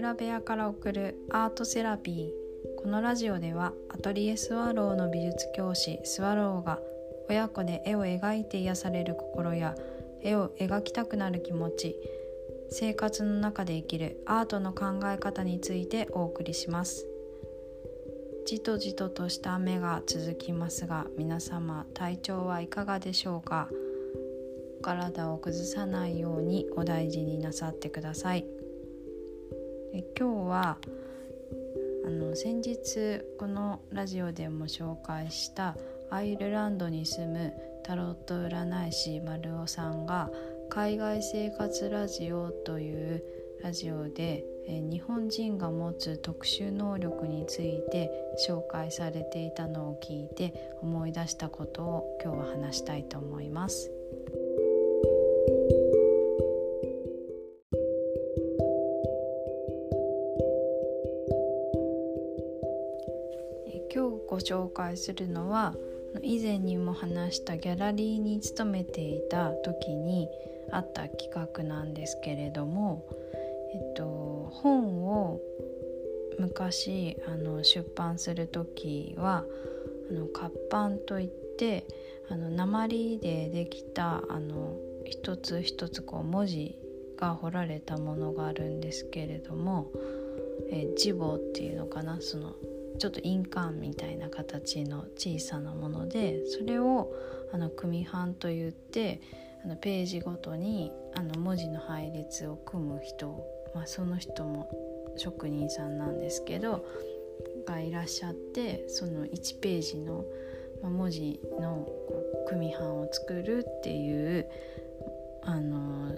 ラ部屋から送るアートセラピー。このラジオではアトリエスワローの美術教師スワローが親子で絵を描いて癒される心や絵を描きたくなる気持ち生活の中で生きるアートの考え方についてお送りします。じとじととした雨が続きますが皆様体調はいかがでしょうか？体を崩さないようにお大事になさってください。え今日はあの先日このラジオでも紹介したアイルランドに住むタロット占い師丸尾さんが海外生活ラジオというラジオで日本人が持つ特殊能力について紹介されていたのを聞いて思い出したことを今日は話したいと思います。紹介するのは以前にも話したギャラリーに勤めていた時にあった企画なんですけれども、えっと、本を昔あの出版する時はあの活版といってあの鉛でできたあの一つ一つこう文字が彫られたものがあるんですけれども、えジボっていうのかなそのちょっと印鑑みたいな形の小さなものでそれをあの組版といってあのページごとにあの文字の配列を組む人、まあ、その人も職人さんなんですけどがいらっしゃってその1ページの文字の組版を作るっていうあの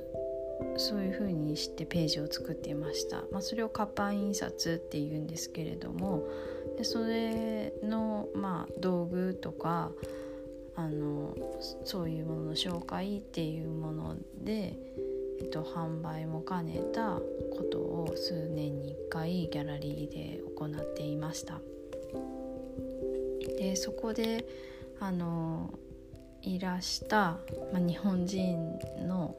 そういう風にしてページを作っていました、まあ、それを活版印刷っていうんですけれどもでそれの、まあ、道具とかあのそういうものの紹介っていうもので、えっと、販売も兼ねたことを数年に1回ギャラリーで行っていました。でそこであのいらした、まあ、日本人の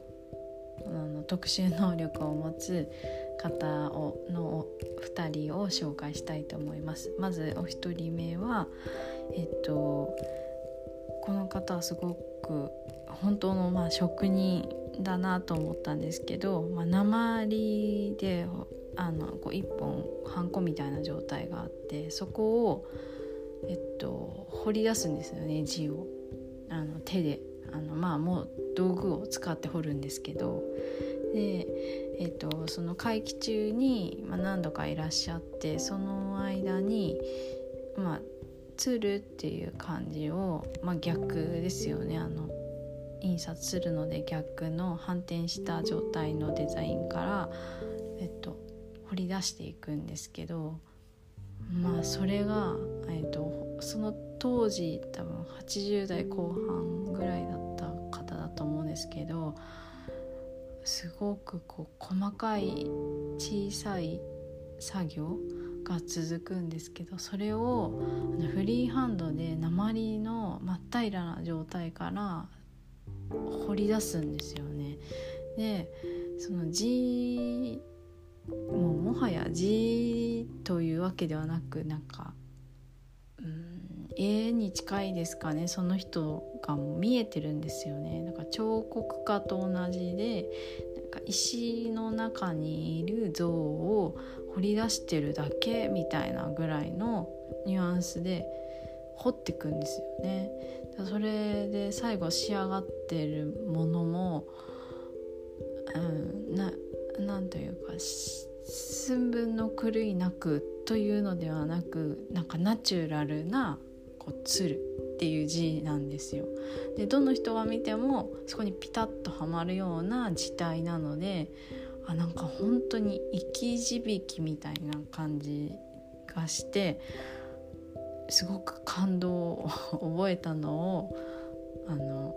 あの特殊能力を持つ方をの2人を紹介したいと思います。まずお一人目はえっとこの方はすごく本当のまあ職人だなと思ったんですけど、まあ、鉛であのこう一本ハンコみたいな状態があってそこを、えっと、掘り出すんですよね字を。あの手で。あのまあもう道具を使って彫るんですけどで、えーと、その会期中に、まあ、何度かいらっしゃってその間にまあつるっていう感じを、まあ、逆ですよね。あの印刷するので逆の反転した状態のデザインから、えっと、掘り出していくんですけどまあそれが、えっと、その当時多分80代後半ぐらいだった方だと思うんですけどすごくこう細かい小さい作業が続くんですけどそれをフリーハンドで鉛の真っ平らな状態から掘り出すんですよね。でその字もうもはや字というわけではなくなんかうん絵に近いですかねその人がも見えてるんですよね。なんか彫刻家と同じでなんか石の中にいる像を掘り出してるだけみたいなぐらいのニュアンスで掘ってくんですよね。それで最後仕上がってるものも、うん、ななんというか寸分の狂いなくというのではなくなんかナチュラルなこうっていう字なんですよ。でどの人が見てもそこにピタッとはまるような字体なのであなんか本当に生き字引みたいな感じがしてすごく感動を覚えたのをあの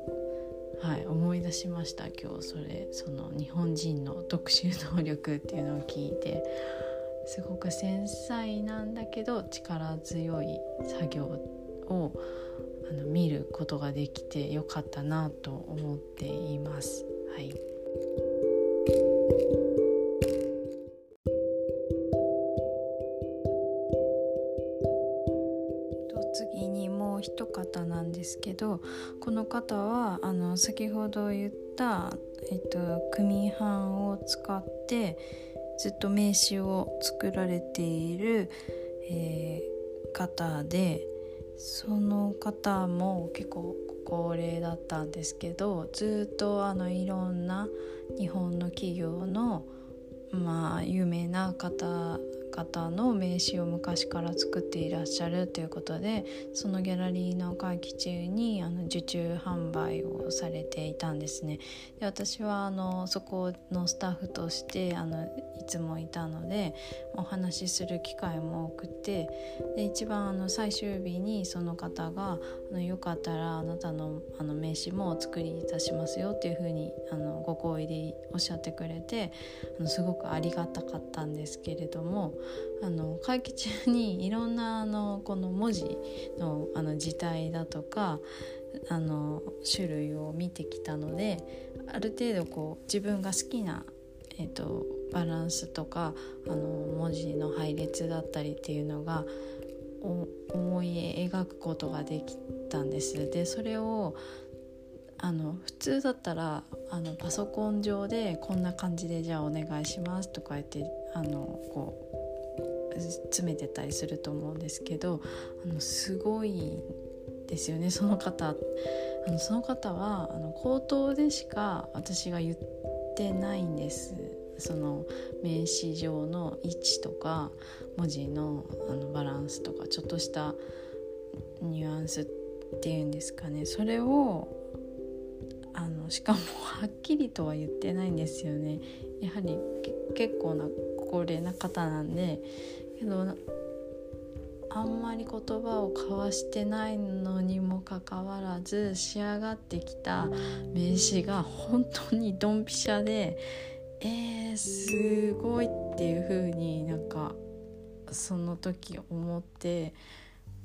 はい思い出しました今日それその日本人の特殊能力っていうのを聞いてすごく繊細なんだけど力強い作業をあの見ることができてよかったなと思っています。はい、次にもう一方なんですけどこの方はあの先ほど言った、えっと、組版を使ってずっと名刺を作られている、えー、方で。その方も結構高齢だったんですけどずっとあのいろんな日本の企業のまあ有名な方方の名刺を昔から作っていらっしゃるということでそのギャラリーの会期中にあの受注販売をされていたんですね。で私はあのそこのスタッフとしてあのいつもいたのでお話しする機会も多くてで一番あの最終日にその方があのよかったらあなたのあの名刺もお作りいたしますよっていうふうにあのご好意でおっしゃってくれてあのすごくありがたかったんですけれどもあの会期中にいろんなあのこの文字のあの字体だとかあの種類を見てきたのである程度こう自分が好きな、えーと、バランスとかあの文字の配列だったりっていうのが思い描くことができたんです。でそれをあの普通だったらあのパソコン上でこんな感じでじゃあお願いしますとか言ってあのこう詰めてたりすると思うんですけどあのすごいですよねその方。あのその方はあの口頭でしか私が言ってないんです。その名刺上の位置とか文字のあのバランスとかちょっとしたニュアンスっていうんですかね。それをあのしかもはっきりとは言ってないんですよね。やはり結構な高齢な方なんでけどあんまり言葉を交わしてないのにもかかわらず仕上がってきた名刺が本当にドンピシャでえー、すごいっていう風になんかその時思って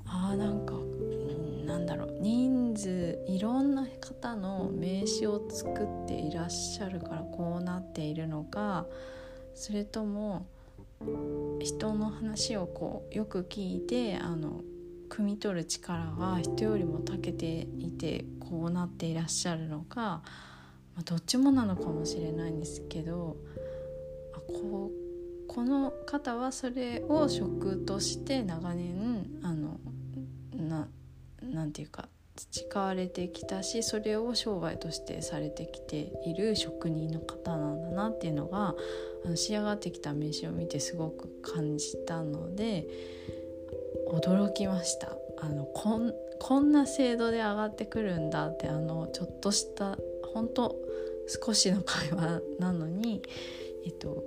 あーなんかなんだろう人数いろんな方の名刺を作っていらっしゃるからこうなっているのかそれとも人の話をこうよく聞いてあの汲み取る力が人よりも長けていてこうなっていらっしゃるのか、まあ、どっちもなのかもしれないんですけどあこうこの方はそれを職として長年あのななんていうか培われてきたしそれを商売としてされてきている職人の方なんだなっていうのがあの仕上がってきた名刺を見てすごく感じたので驚きました。あのこんこんな制度で上がってくるんだってあのちょっとした本当少しの会話なのにえっと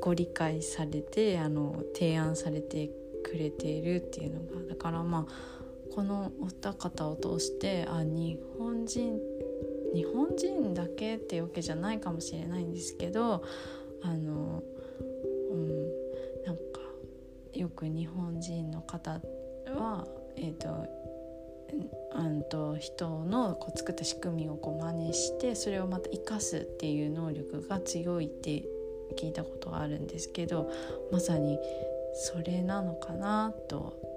ご理解されてあの提案されてくれているっていうのがだからまあこのお二方を通してあ日本人日本人だけっていうわけじゃないかもしれないんですけどあの、うん、なんかよく日本人の方はえっ、ー、とうんと人のこう作った仕組みをこう真似してそれをまた生かすっていう能力が強いって聞いたことがあるんですけどまさにそれなのかなと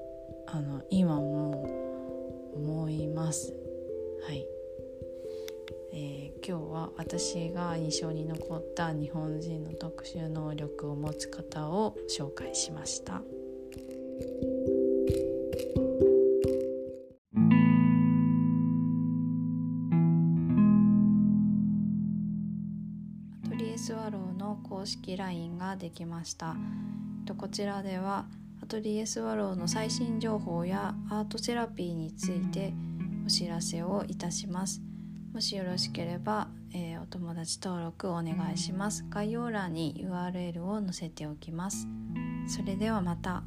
あの今も思います。はいえー、今日は私が印象に残った日本人の特殊能力を持つ方を紹介しました。アトリエスワローの公式 LINE ができました。こちらではアトリエスワローの最新情報やアートセラピーについてお知らせをいたします。もしよろしければ、えー、お友達登録お願いします。概要欄に URL を載せておきます。それではまた。